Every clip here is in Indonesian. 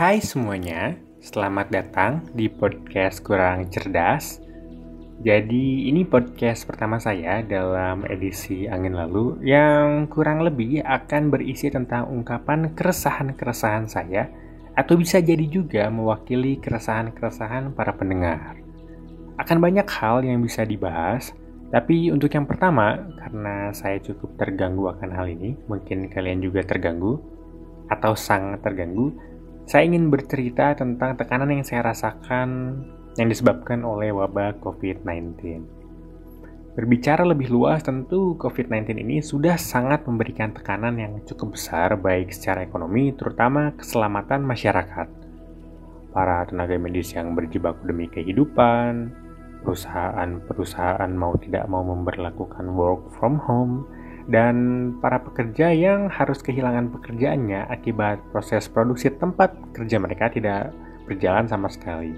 Hai semuanya, selamat datang di podcast Kurang Cerdas. Jadi ini podcast pertama saya dalam edisi Angin Lalu yang kurang lebih akan berisi tentang ungkapan keresahan-keresahan saya atau bisa jadi juga mewakili keresahan-keresahan para pendengar. Akan banyak hal yang bisa dibahas, tapi untuk yang pertama, karena saya cukup terganggu akan hal ini, mungkin kalian juga terganggu atau sangat terganggu, saya ingin bercerita tentang tekanan yang saya rasakan yang disebabkan oleh wabah COVID-19. Berbicara lebih luas, tentu COVID-19 ini sudah sangat memberikan tekanan yang cukup besar baik secara ekonomi, terutama keselamatan masyarakat. Para tenaga medis yang berjibaku demi kehidupan, perusahaan-perusahaan mau tidak mau memperlakukan work from home, dan para pekerja yang harus kehilangan pekerjaannya akibat proses produksi tempat kerja mereka tidak berjalan sama sekali.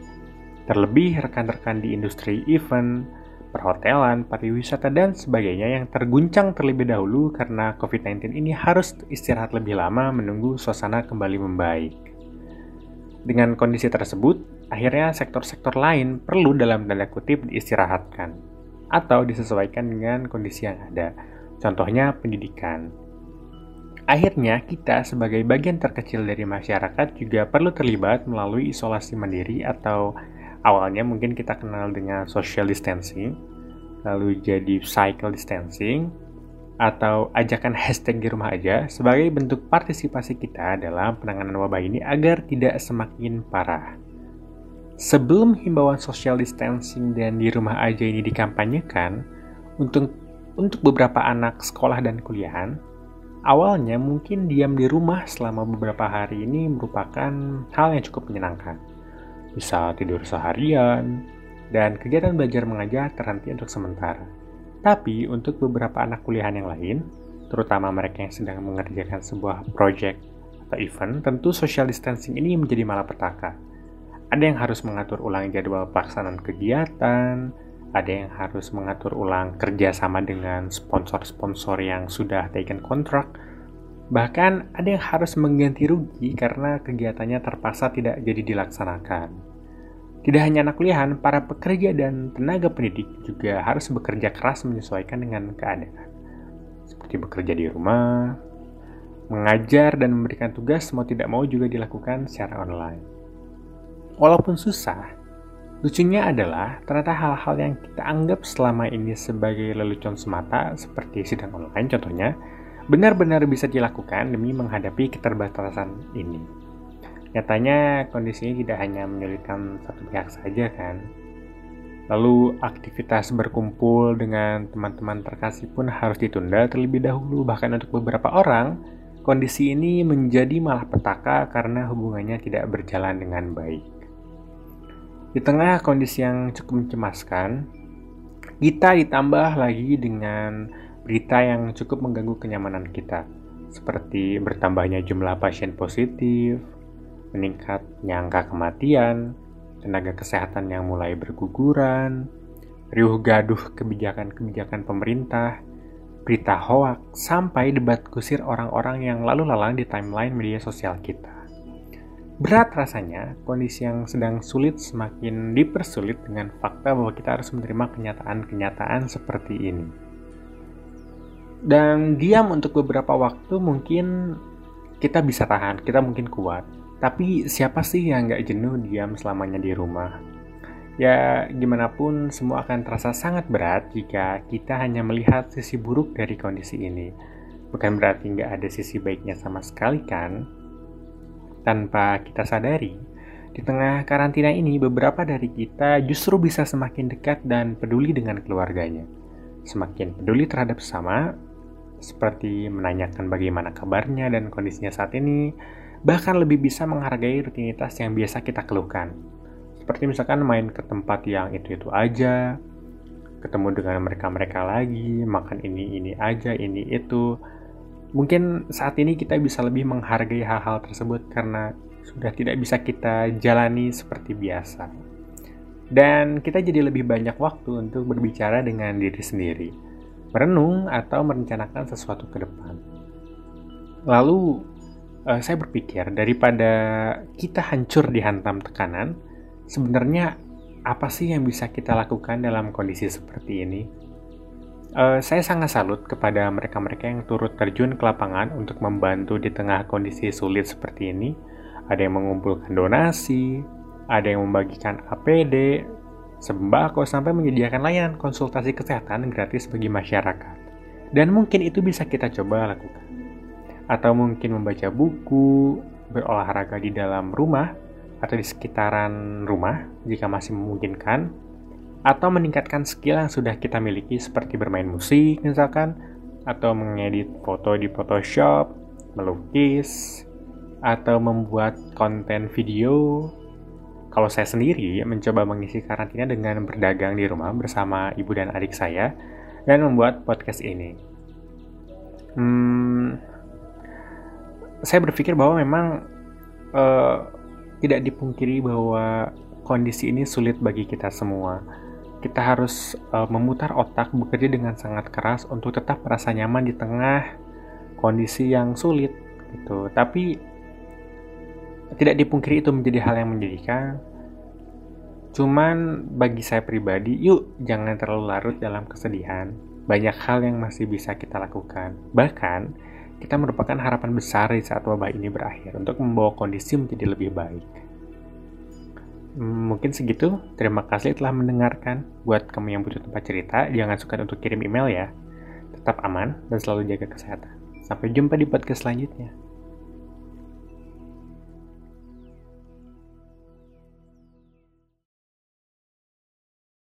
Terlebih rekan-rekan di industri event, perhotelan, pariwisata, dan sebagainya yang terguncang terlebih dahulu karena COVID-19 ini harus istirahat lebih lama menunggu suasana kembali membaik. Dengan kondisi tersebut, akhirnya sektor-sektor lain perlu dalam tanda kutip diistirahatkan atau disesuaikan dengan kondisi yang ada Contohnya pendidikan. Akhirnya, kita sebagai bagian terkecil dari masyarakat juga perlu terlibat melalui isolasi mandiri atau awalnya mungkin kita kenal dengan social distancing, lalu jadi cycle distancing, atau ajakan hashtag di rumah aja sebagai bentuk partisipasi kita dalam penanganan wabah ini agar tidak semakin parah. Sebelum himbauan social distancing dan di rumah aja ini dikampanyekan, untuk untuk beberapa anak sekolah dan kuliahan, awalnya mungkin diam di rumah selama beberapa hari ini merupakan hal yang cukup menyenangkan. Bisa tidur seharian, dan kegiatan belajar mengajar terhenti untuk sementara. Tapi untuk beberapa anak kuliahan yang lain, terutama mereka yang sedang mengerjakan sebuah project atau event, tentu social distancing ini menjadi malapetaka. Ada yang harus mengatur ulang jadwal pelaksanaan kegiatan, ada yang harus mengatur ulang kerjasama dengan sponsor-sponsor yang sudah taken kontrak, bahkan ada yang harus mengganti rugi karena kegiatannya terpaksa tidak jadi dilaksanakan. Tidak hanya anak kuliahan, para pekerja dan tenaga pendidik juga harus bekerja keras menyesuaikan dengan keadaan. Seperti bekerja di rumah, mengajar dan memberikan tugas mau tidak mau juga dilakukan secara online. Walaupun susah, Lucunya adalah, ternyata hal-hal yang kita anggap selama ini sebagai lelucon semata, seperti sidang online contohnya, benar-benar bisa dilakukan demi menghadapi keterbatasan ini. Nyatanya, kondisi ini tidak hanya menyulitkan satu pihak saja kan. Lalu, aktivitas berkumpul dengan teman-teman terkasih pun harus ditunda terlebih dahulu, bahkan untuk beberapa orang, kondisi ini menjadi malah petaka karena hubungannya tidak berjalan dengan baik. Di tengah kondisi yang cukup mencemaskan, kita ditambah lagi dengan berita yang cukup mengganggu kenyamanan kita, seperti bertambahnya jumlah pasien positif, meningkatnya angka kematian, tenaga kesehatan yang mulai berguguran, riuh gaduh kebijakan-kebijakan pemerintah, berita hoak, sampai debat kusir orang-orang yang lalu lalang di timeline media sosial kita. Berat rasanya, kondisi yang sedang sulit semakin dipersulit dengan fakta bahwa kita harus menerima kenyataan-kenyataan seperti ini. Dan diam untuk beberapa waktu mungkin kita bisa tahan, kita mungkin kuat. Tapi siapa sih yang nggak jenuh diam selamanya di rumah? Ya, gimana pun semua akan terasa sangat berat jika kita hanya melihat sisi buruk dari kondisi ini. Bukan berarti nggak ada sisi baiknya sama sekali kan? Tanpa kita sadari, di tengah karantina ini beberapa dari kita justru bisa semakin dekat dan peduli dengan keluarganya. Semakin peduli terhadap sesama, seperti menanyakan bagaimana kabarnya dan kondisinya saat ini, bahkan lebih bisa menghargai rutinitas yang biasa kita keluhkan. Seperti misalkan main ke tempat yang itu-itu aja, ketemu dengan mereka-mereka lagi, makan ini-ini aja, ini itu, Mungkin saat ini kita bisa lebih menghargai hal-hal tersebut karena sudah tidak bisa kita jalani seperti biasa. Dan kita jadi lebih banyak waktu untuk berbicara dengan diri sendiri, merenung atau merencanakan sesuatu ke depan. Lalu, uh, saya berpikir daripada kita hancur dihantam tekanan, sebenarnya apa sih yang bisa kita lakukan dalam kondisi seperti ini? Uh, saya sangat salut kepada mereka-mereka yang turut terjun ke lapangan untuk membantu di tengah kondisi sulit seperti ini. Ada yang mengumpulkan donasi, ada yang membagikan APD, sembako, sampai menyediakan layanan konsultasi kesehatan gratis bagi masyarakat. Dan mungkin itu bisa kita coba lakukan. Atau mungkin membaca buku, berolahraga di dalam rumah, atau di sekitaran rumah jika masih memungkinkan, atau meningkatkan skill yang sudah kita miliki seperti bermain musik misalkan, atau mengedit foto di Photoshop, melukis, atau membuat konten video. Kalau saya sendiri mencoba mengisi karantina dengan berdagang di rumah bersama ibu dan adik saya dan membuat podcast ini. Hmm, saya berpikir bahwa memang uh, tidak dipungkiri bahwa kondisi ini sulit bagi kita semua kita harus uh, memutar otak bekerja dengan sangat keras untuk tetap merasa nyaman di tengah kondisi yang sulit gitu. Tapi tidak dipungkiri itu menjadi hal yang menyedihkan. Cuman bagi saya pribadi, yuk jangan terlalu larut dalam kesedihan. Banyak hal yang masih bisa kita lakukan. Bahkan, kita merupakan harapan besar di saat wabah ini berakhir untuk membawa kondisi menjadi lebih baik. Mungkin segitu. Terima kasih telah mendengarkan. Buat kamu yang butuh tempat cerita, jangan suka untuk kirim email ya. Tetap aman dan selalu jaga kesehatan. Sampai jumpa di podcast selanjutnya.